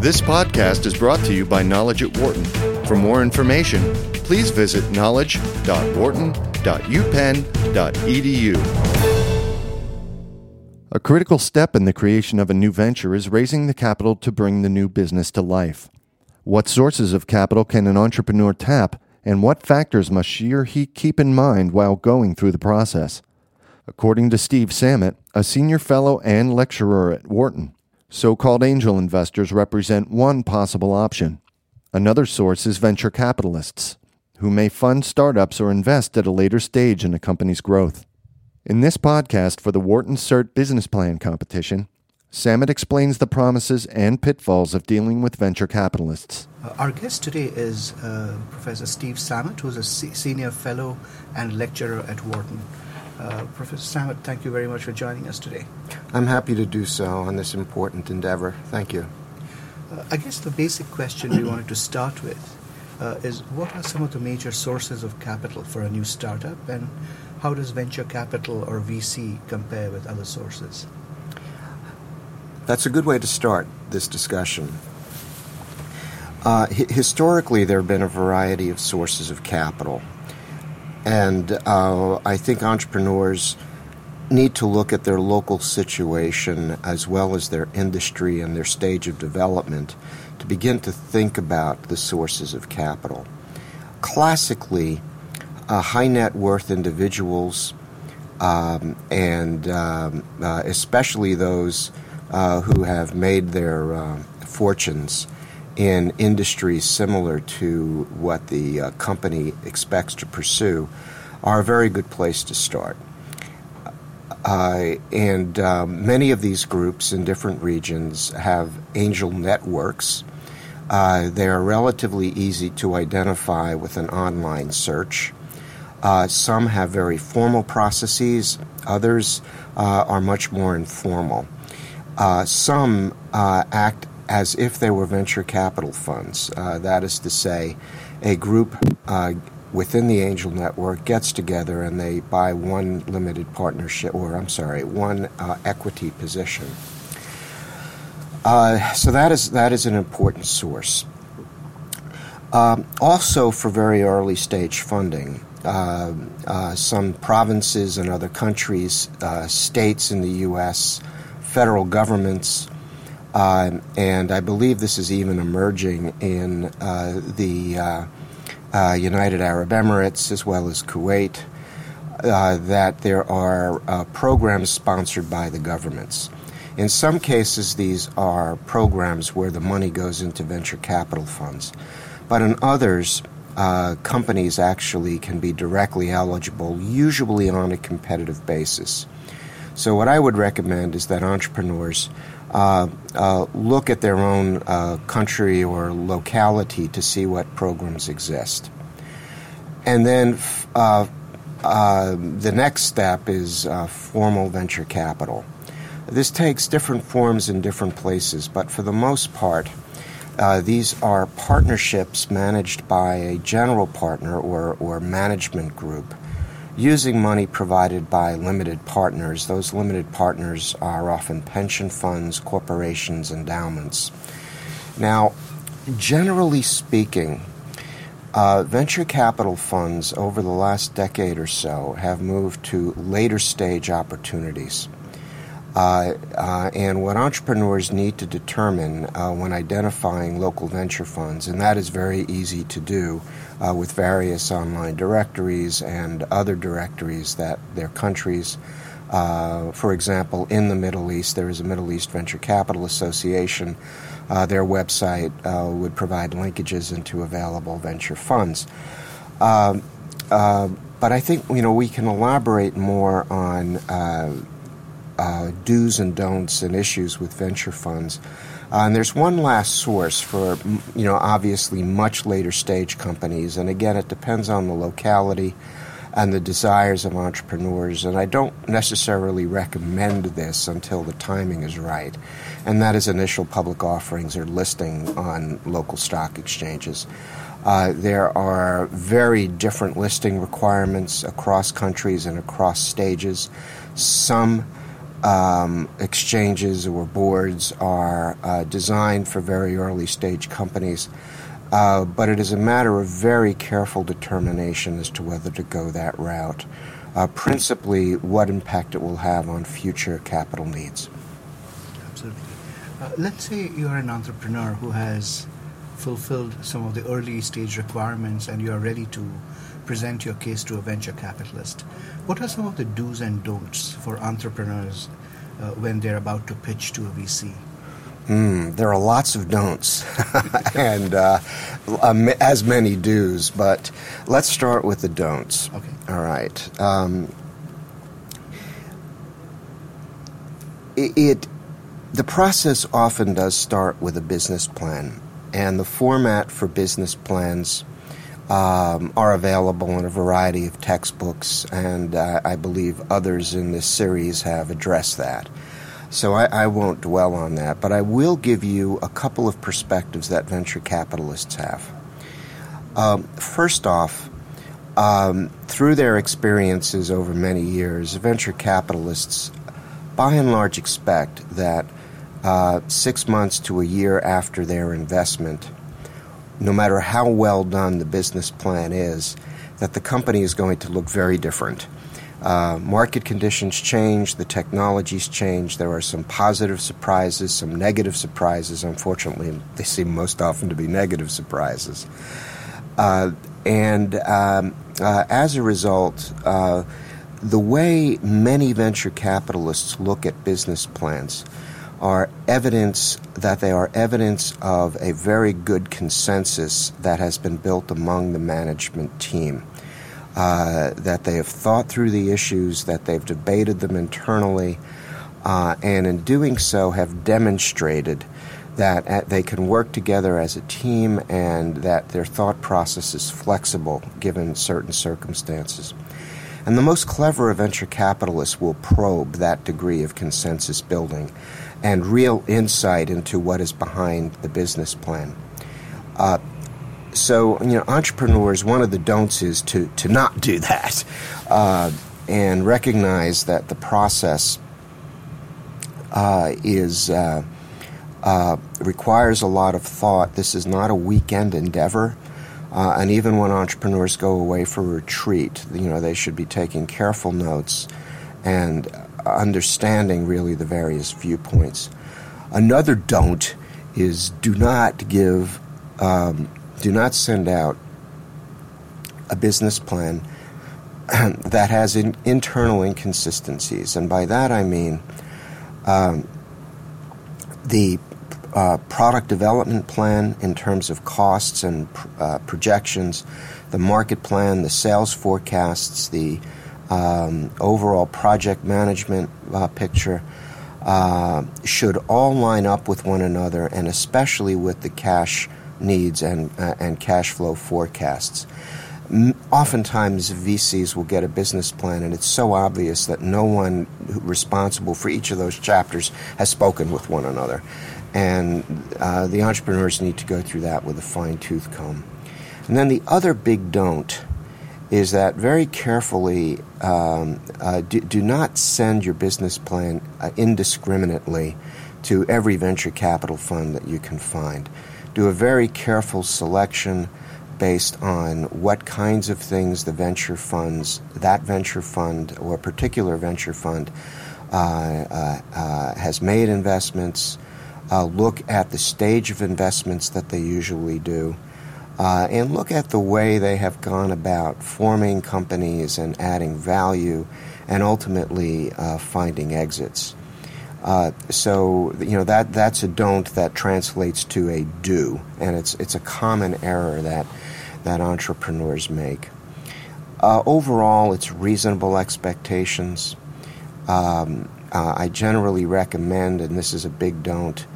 This podcast is brought to you by Knowledge at Wharton. For more information, please visit knowledge.wharton.upenn.edu. A critical step in the creation of a new venture is raising the capital to bring the new business to life. What sources of capital can an entrepreneur tap, and what factors must she or he keep in mind while going through the process? According to Steve Sammut, a senior fellow and lecturer at Wharton, so called angel investors represent one possible option. Another source is venture capitalists, who may fund startups or invest at a later stage in a company's growth. In this podcast for the Wharton CERT Business Plan competition, Sammut explains the promises and pitfalls of dealing with venture capitalists. Uh, our guest today is uh, Professor Steve Sammut, who's a senior fellow and lecturer at Wharton. Uh, Professor Sammut, thank you very much for joining us today. I'm happy to do so on this important endeavor. Thank you. Uh, I guess the basic question we wanted to start with uh, is what are some of the major sources of capital for a new startup, and how does venture capital or VC compare with other sources? That's a good way to start this discussion. Uh, hi- historically, there have been a variety of sources of capital. And uh, I think entrepreneurs need to look at their local situation as well as their industry and their stage of development to begin to think about the sources of capital. Classically, uh, high net worth individuals um, and um, uh, especially those uh, who have made their uh, fortunes in industries similar to what the uh, company expects to pursue are a very good place to start. Uh, and um, many of these groups in different regions have angel networks. Uh, they are relatively easy to identify with an online search. Uh, some have very formal processes, others uh, are much more informal. Uh, some uh, act as if they were venture capital funds. Uh, that is to say, a group uh, within the angel network gets together and they buy one limited partnership, or I'm sorry, one uh, equity position. Uh, so that is that is an important source. Um, also, for very early stage funding, uh, uh, some provinces and other countries, states in the U.S., federal governments, uh, and I believe this is even emerging in uh, the uh, uh, United Arab Emirates as well as Kuwait, uh, that there are uh, programs sponsored by the governments. In some cases, these are programs where the money goes into venture capital funds, but in others, companies actually can be directly eligible, usually on a competitive basis. So, what I would recommend is that entrepreneurs uh, uh, look at their own uh, country or locality to see what programs exist. And then uh, uh, the next step is uh, formal venture capital. This takes different forms in different places, but for the most part, these are partnerships managed by a general partner or, or management group using money provided by limited partners. Those limited partners are often pension funds, corporations, endowments. Now, generally speaking, uh, venture capital funds over the last decade or so have moved to later stage opportunities. Uh, uh, and what entrepreneurs need to determine uh, when identifying local venture funds, and that is very easy to do uh, with various online directories and other directories that their countries. Uh, for example, in the Middle East, there is a Middle East Venture Capital Association. Their website would provide linkages into available venture funds. Um, but I think you know we can elaborate more on uh, do's and don'ts and issues with venture funds. Uh, and there's one last source for, you know, obviously much later stage companies. And again, it depends on the locality and the desires of entrepreneurs. And I don't necessarily recommend this until the timing is right. And that is initial public offerings or listing on local stock exchanges. Uh, there are very different listing requirements across countries and across stages. Some um, exchanges or boards are uh, designed for very early stage companies. Uh, but it is a matter of very careful determination as to whether to go that route. Uh, principally, what impact it will have on future capital needs. Absolutely. Uh, let's say you're an entrepreneur who has fulfilled some of the early stage requirements and you are ready to present your case to a venture capitalist. What are some of the do's and don'ts for entrepreneurs uh, when they're about to pitch to a VC? Mm, there are lots of don'ts and uh, um, as many do's, but let's start with the don'ts. Okay. All right. Um, it, it, the process often does start with a business plan, and the format for business plans um, are available in a variety of textbooks, and uh, I believe others in this series have addressed that. So I, I, won't dwell on that, but I will give you a couple of perspectives that venture capitalists have. Um, first off, um, through their experiences over many years, venture capitalists by and large expect that uh, six months to a year after their investment, no matter how well done the business plan is, that the company is going to look very different uh, market conditions change, the technologies change. There are some positive surprises, some negative surprises. Unfortunately, they seem most often to be negative surprises. Uh, and um, uh, as a result, uh, the way many venture capitalists look at business plans are evidence that they are evidence of a very good consensus that has been built among the management team uh, that they have thought through the issues, that they've debated them internally, uh, and in doing so have demonstrated that uh, they can work together as a team and that their thought process is flexible given certain circumstances. And the most clever of venture capitalists will probe that degree of consensus building and real insight into what is behind the business plan. Uh, so, you know, entrepreneurs, one of the don'ts is to, to not do that uh, and recognize that the process uh, is uh, uh requires a lot of thought. This is not a weekend endeavor. Uh, and even when entrepreneurs go away for retreat, you know, they should be taking careful notes and understanding really the various viewpoints. Another don't is do not give um, do not send out a business plan that has in, internal inconsistencies. And by that I mean um, the uh, product development plan in terms of costs and uh, projections, the market plan, the sales forecasts, the um, overall project management uh, picture. Uh, should all line up with one another, and especially with the cash needs and, uh, and cash flow forecasts. Oftentimes, VCs will get a business plan, and it's so obvious that no one responsible for each of those chapters has spoken with one another. And uh, the entrepreneurs need to go through that with a fine tooth comb. And then the other big don't is that very carefully um, uh, do, do, not send your business plan uh, indiscriminately to every venture capital fund that you can find. Do a very careful selection based on what kinds of things the venture funds, that venture fund or particular venture fund, uh, uh, uh, has made investments, uh, look at the stage of investments that they usually do, uh, and look at the way they have gone about forming companies and adding value and ultimately uh, finding exits. Uh, so you know that that's a don't that translates to a do, and it's it's a common error that that entrepreneurs make. Uh, overall, it's reasonable expectations. Um, uh, I generally recommend, and this is a big don't.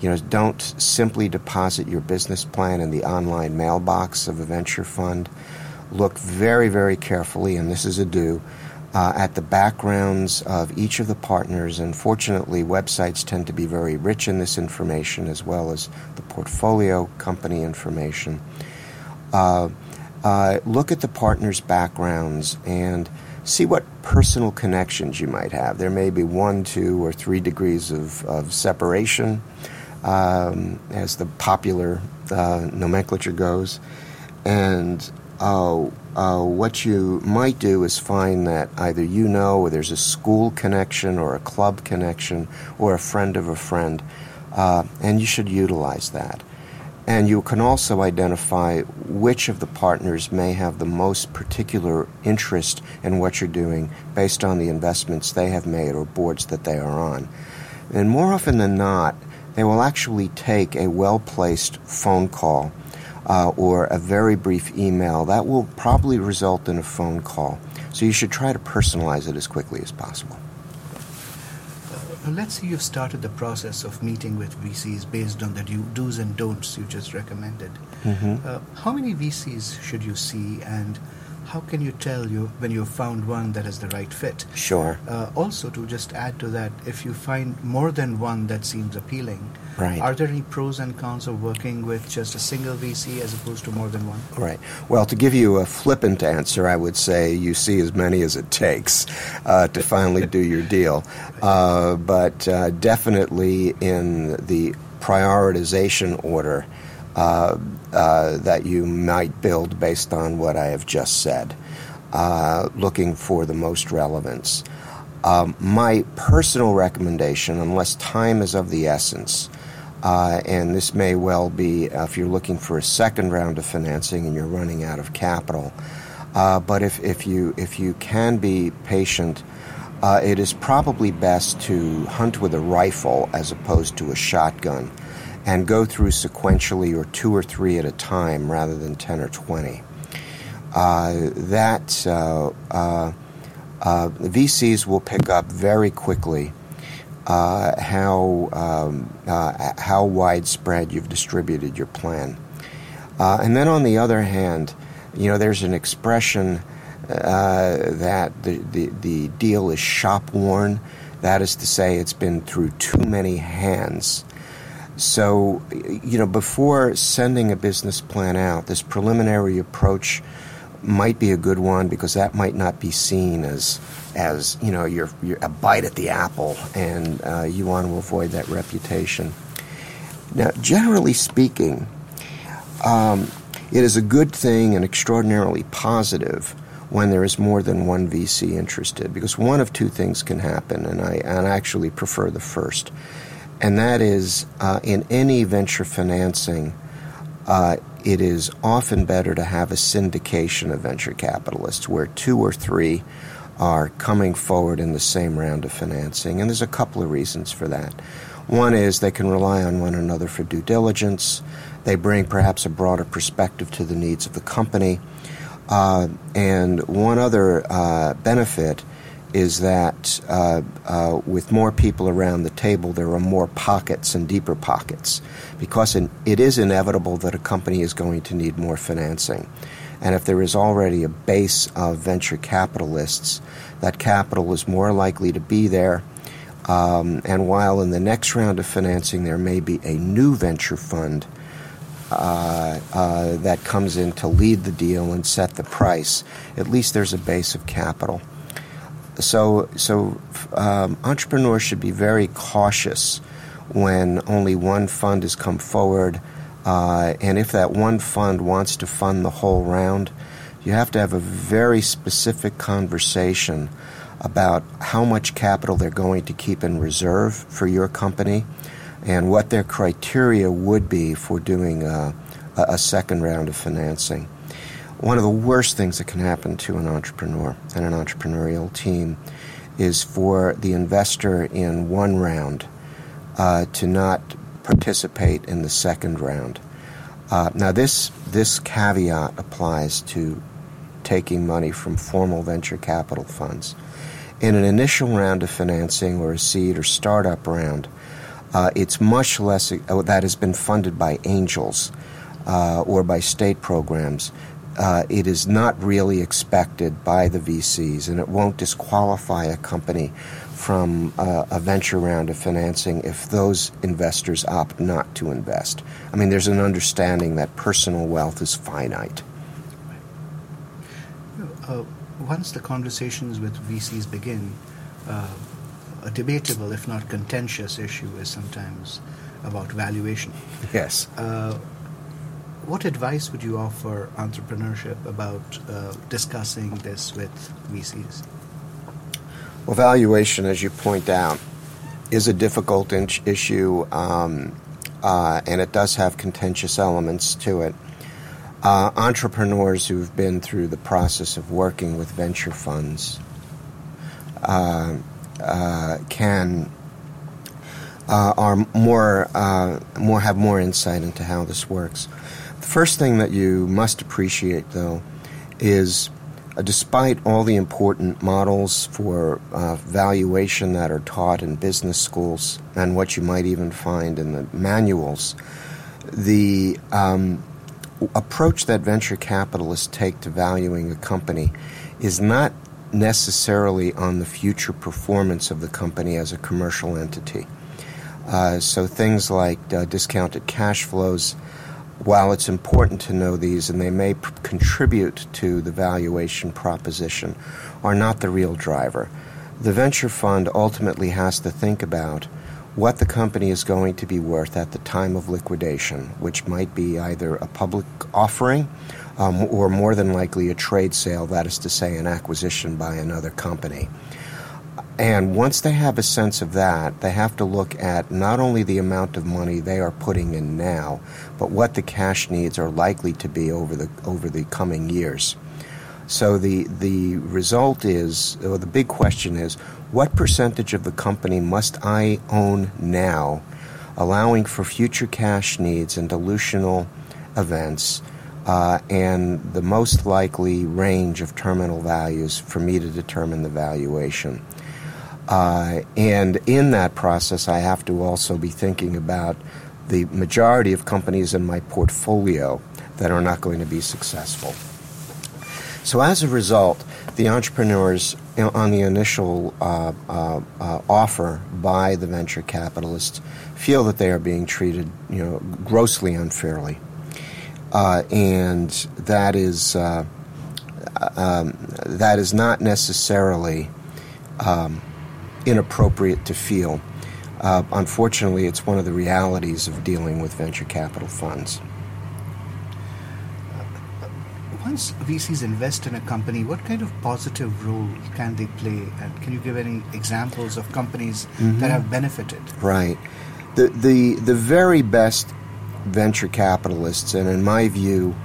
You know, don't simply deposit your business plan in the online mailbox of a venture fund. Look very, very carefully, and this is a do uh, at the backgrounds of each of the partners. And fortunately, websites tend to be very rich in this information as well as the portfolio company information. Uh, uh, look at the partners' backgrounds and see what personal connections you might have. There may be one, two, or three degrees of, of separation, um, as the popular uh, nomenclature goes. And uh, uh, what you might do is find that either you know, or there's a school connection, or a club connection, or a friend of a friend, uh, and you should utilize that. And you can also identify which of the partners may have the most particular interest in what you're doing based on the investments they have made or boards that they are on. And more often than not, they will actually take a well placed phone call uh, or a very brief email. That will probably result in a phone call. So you should try to personalize it as quickly as possible. Uh, let's say you've started the process of meeting with VCs based on the do's and don'ts you just recommended. Mm-hmm. Uh, how many VCs should you see, and how can you tell you when you've found one that is the right fit? Sure. Uh, also, to just add to that, if you find more than one that seems appealing, right. are there any pros and cons of working with just a single VC as opposed to more than one? Right. Well, to give you a flippant answer, I would say you see as many as it takes uh, to finally do your deal. Uh, but uh, definitely in the prioritization order, uh, uh, that you might build based on what I have just said, uh, looking for the most relevance. Um, my personal recommendation, unless time is of the essence, uh, and this may well be uh, if you're looking for a second round of financing and you're running out of capital, but if, if, you, if you can be patient, it is probably best to hunt with a rifle as opposed to a shotgun and go through sequentially or two or three at a time rather than 10 or 20. Uh, that uh, uh, uh VCs will pick up very quickly uh, how, um, uh, how widespread you've distributed your plan. and then on the other hand, you know, there's an expression that the, the, the deal is shop worn. That is to say, it's been through too many hands. So, you know, before sending a business plan out, this preliminary approach might be a good one because that might not be seen as as you know you're, you're a bite at the apple, and uh, you want to avoid that reputation. Now, generally speaking, um, it is a good thing and extraordinarily positive when there is more than one VC interested because one of two things can happen, and I, and I actually prefer the first and that is uh, in any venture financing, uh, it is often better to have a syndication of venture capitalists where two or three are coming forward in the same round of financing. And there's a couple of reasons for that. One is they can rely on one another for due diligence, they bring perhaps a broader perspective to the needs of the company. Uh, and one other uh, benefit is that uh, uh, with more people around the table, there are more pockets and deeper pockets because it is inevitable that a company is going to need more financing. And if there is already a base of venture capitalists, that capital is more likely to be there. Um, and while in the next round of financing there may be a new venture fund uh, uh, that comes in to lead the deal and set the price, at least there's a base of capital so so um, entrepreneurs should be very cautious when only one fund has come forward, uh, and if that one fund wants to fund the whole round, you have to have a very specific conversation about how much capital they're going to keep in reserve for your company and what their criteria would be for doing a, a second round of financing. One of the worst things that can happen to an entrepreneur and an entrepreneurial team is for the investor in one round uh, to not participate in the second round. Uh, now, this, this caveat applies to taking money from formal venture capital funds. In an initial round of financing or a seed or startup round, uh, it's much less, uh, that has been funded by angels uh, or by state programs uh, it is not really expected by the VCs, and it won't disqualify a company from uh, a venture round of financing if those investors opt not to invest. I mean, there's an understanding that personal wealth is finite. Uh, once the conversations with VCs begin, uh, a debatable, if not contentious, issue is sometimes about valuation. Yes. Uh, what advice would you offer entrepreneurship about uh, discussing this with VCs? Well, valuation, as you point out, is a difficult in- issue, um, uh, and it does have contentious elements to it. Uh, entrepreneurs who've been through the process of working with venture funds uh, uh can uh, are more uh, more have more insight into how this works. The first thing that you must appreciate, though, is uh, despite all the important models for uh, valuation that are taught in business schools and what you might even find in the manuals, the um, approach that venture capitalists take to valuing a company is not necessarily on the future performance of the company as a commercial entity. Uh, so things like uh, discounted cash flows while it's important to know these and they may contribute to the valuation proposition, are not the real driver. The venture fund ultimately has to think about what the company is going to be worth at the time of liquidation, which might be either a public offering um, or more than likely a trade sale, that is to say, an acquisition by another company. And once they have a sense of that, they have to look at not only the amount of money they are putting in now, but what the cash needs are likely to be over the over the coming years. So the the result is, or the big question is, what percentage of the company must I own now, allowing for future cash needs and dilutional events, uh, and the most likely range of terminal values for me to determine the valuation. Uh, and in that process, I have to also be thinking about the majority of companies in my portfolio that are not going to be successful. So, as a result, the entrepreneurs on the initial uh, uh, uh, offer by the venture capitalists feel that they are being treated, you know, grossly unfairly, uh, and that is uh, um, that is not necessarily. Um, inappropriate to feel. Uh, unfortunately, it's one of the realities of dealing with venture capital funds. Once VCs invest in a company, what kind of positive role can they play? And can you give any examples of companies mm-hmm. that have benefited? Right. The, the, the very best venture capitalists, and in my view,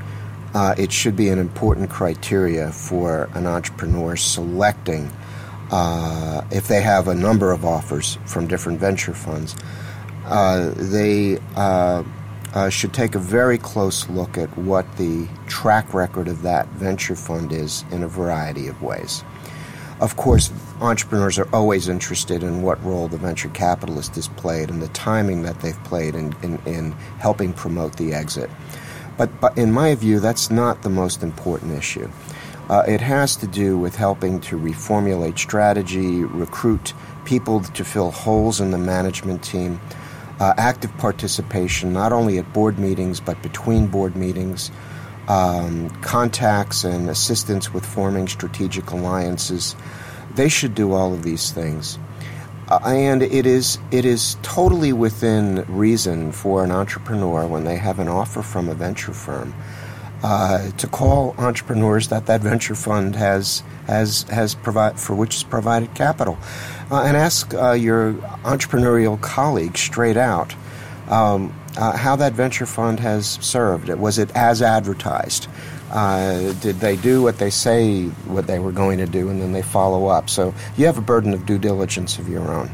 uh, it should be an important criteria for an entrepreneur selecting uh, if they have a number of offers from different venture funds, uh, they uh, uh, should take a very close look at what the track record of that venture fund is in a variety of ways. Of course, entrepreneurs are always interested in what role the venture capitalist has played and the timing that they've played in, in, in helping promote the exit. But, but in my view, that's not the most important issue. Uh, it has to do with helping to reformulate strategy, recruit people to fill holes in the management team, uh, active participation not only at board meetings but between board meetings, um, contacts and assistance with forming strategic alliances. They should do all of these things. Uh, and it is it is totally within reason for an entrepreneur when they have an offer from a venture firm uh, to call entrepreneurs that that venture fund has has has provide for which is provided capital, uh, and ask uh, your entrepreneurial colleagues straight out um, uh, how that venture fund has served. Was it as advertised? Uh, did they do what they say what they were going to do, and then they follow up? So you have a burden of due diligence of your own.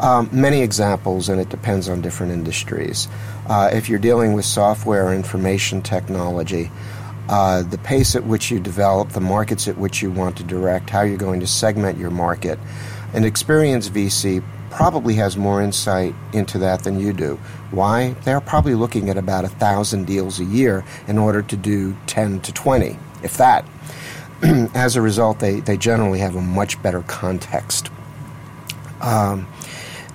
Um, many examples, and it depends on different industries. Uh, if you're dealing with software or information technology, uh, the pace at which you develop, the markets at which you want to direct, how you're going to segment your market. An experienced VC probably has more insight into that than you do. Why? They're probably looking at about a thousand deals a year in order to do 10 to 20, if that. As a result, they, they generally have a much better context. Um,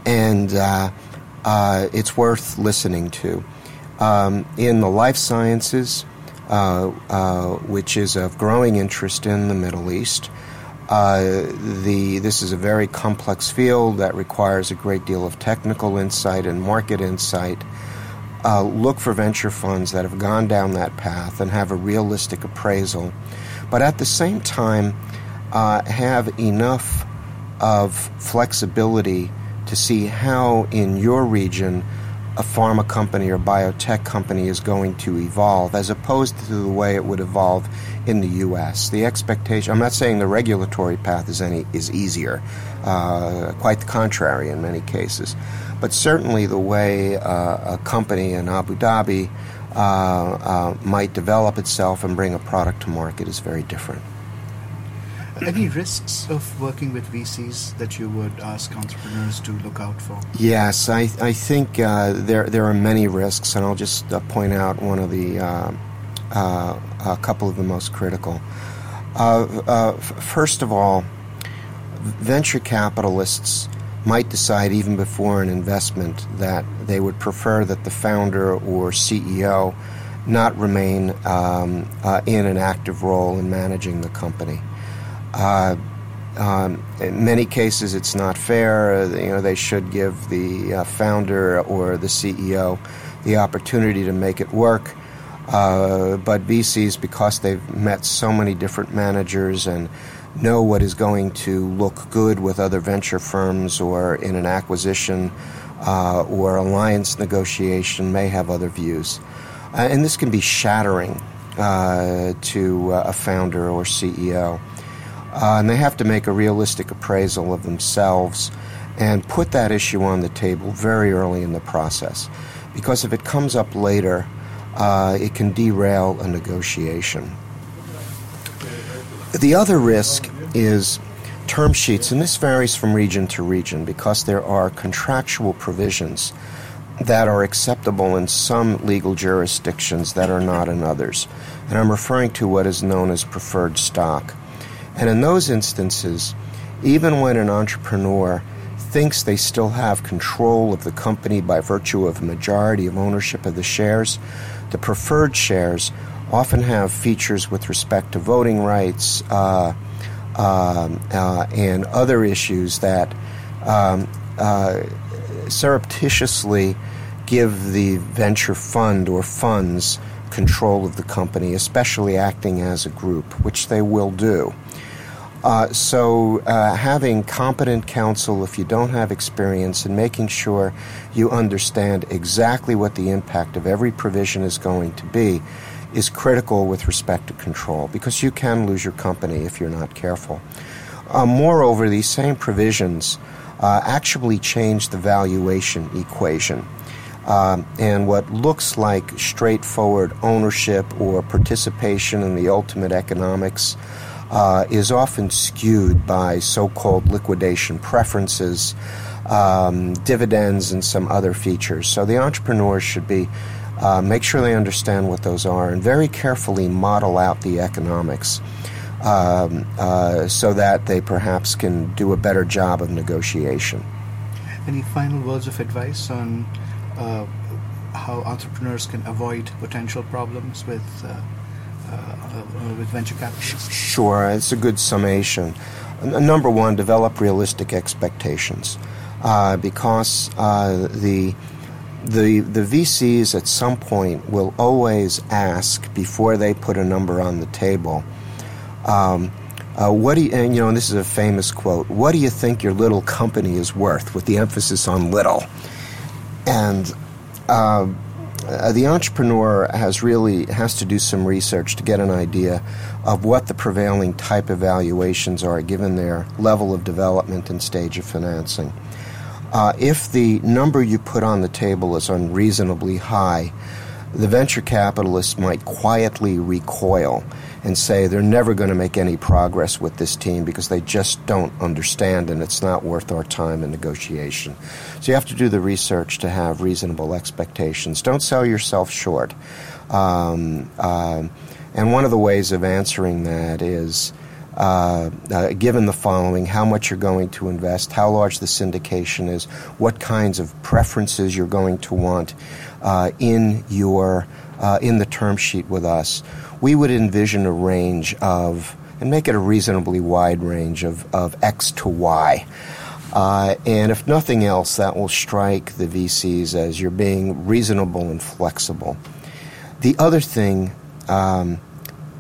and uh, uh, it's worth listening to. Um, in the life sciences, uh, uh, which is of growing interest in the Middle East. Uh, the, this is a very complex field that requires a great deal of technical insight and market insight. Uh, look for venture funds that have gone down that path and have a realistic appraisal, but at the same time, uh, have enough of flexibility to see how in your region a pharma company or biotech company is going to evolve as opposed to the way it would evolve in the U.S. The expectation, I'm not saying the regulatory path is any is easier, uh, quite the contrary in many cases, but certainly the way uh, a company in Abu Dhabi uh, uh might develop itself and bring a product to market is very different. Any risks of working with VCs that you would ask entrepreneurs to look out for? Yes, I, I think uh, there, there are many risks, and I'll just uh, point out one of the, uh, uh a couple of the most critical. Uh, uh, f- first of all, venture capitalists might decide even before an investment that they would prefer that the founder or CEO not remain um, in an active role in managing the company. Uh, um, in many cases, it's not fair. Uh, you know, they should give the uh, founder or the CEO the opportunity to make it work. Uh, but VCs, because they've met so many different managers and know what is going to look good with other venture firms or in an acquisition uh, or alliance negotiation, may have other views. And this can be shattering to a founder or CEO. Uh, and they have to make a realistic appraisal of themselves and put that issue on the table very early in the process. Because if it comes up later, uh, it can derail a negotiation. The other risk is term sheets, and this varies from region to region because there are contractual provisions that are acceptable in some legal jurisdictions that are not in others. And I'm referring to what is known as preferred stock. And in those instances, even when an entrepreneur thinks they still have control of the company by virtue of a majority of ownership of the shares, the preferred shares often have features with respect to voting rights uh, uh, uh, and other issues that um, uh, surreptitiously give the venture fund or funds control of the company, especially acting as a group, which they will do. Uh, so, uh, having competent counsel if you don't have experience and making sure you understand exactly what the impact of every provision is going to be is critical with respect to control because you can lose your company if you're not careful. Uh, moreover, these same provisions uh, actually change the valuation equation. Um, and what looks like straightforward ownership or participation in the ultimate economics uh, is often skewed by so called liquidation preferences, um, dividends, and some other features. So the entrepreneurs should be. Uh, make sure they understand what those are and very carefully model out the economics um, uh, so that they perhaps can do a better job of negotiation. Any final words of advice on uh, how entrepreneurs can avoid potential problems with uh, uh, with venture capital? Sure, it's a good summation. Number one, develop realistic expectations, uh, because uh, the the the VCs at some point will always ask before they put a number on the table. Um, uh, what do you, and you know, and this is a famous quote. What do you think your little company is worth? With the emphasis on little, and uh, uh, the entrepreneur has really has to do some research to get an idea of what the prevailing type of valuations are given their level of development and stage of financing. Uh, if the number you put on the table is unreasonably high, the venture capitalists might quietly recoil and say they're never going to make any progress with this team because they just don't understand and it's not worth our time in negotiation. So you have to do the research to have reasonable expectations. Don't sell yourself short. Um, uh, and one of the ways of answering that is uh, uh, given the following how much you're going to invest, how large the syndication is, what kinds of preferences you're going to want uh, in your uh, in the term sheet with us, we would envision a range of and make it a reasonably wide range of, of X to Y. Uh, and if nothing else, that will strike the VCs as you're being reasonable and flexible. The other thing um,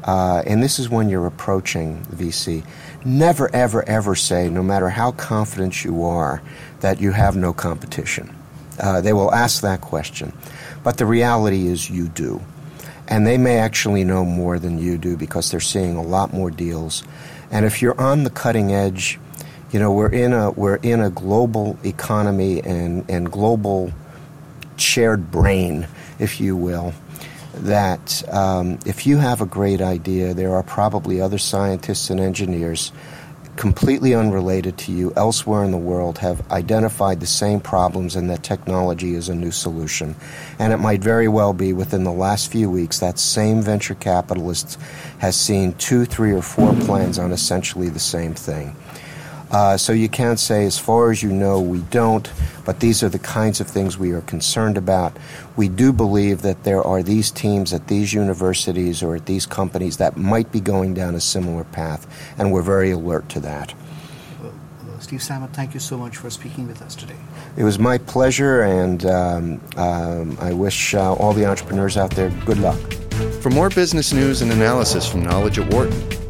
uh, and this is when you're approaching the VC. Never, ever, ever say, no matter how confident you are, that you have no competition. Uh, they will ask that question. But the reality is you do. And they may actually know more than you do because they're seeing a lot more deals. And if you're on the cutting edge, you know, we're in a, we're in a global economy and, and global shared brain, if you will that um, if you have a great idea, there are probably other scientists and engineers completely unrelated to you elsewhere in the world have identified the same problems and that technology is a new solution. And it might very well be within the last few weeks that same venture capitalist has seen two, three, or four plans on essentially the same thing. Uh, so you can't say, as far as you know, we don't, but these are the kinds of things we are concerned about. We do believe that there are these teams at these universities or at these companies that might be going down a similar path, and we're very alert to that. Steve Sammut, thank you so much for speaking with us today. It was my pleasure, and um, um, I wish uh, all the entrepreneurs out there good luck. For more business news and analysis from Knowledge at Wharton,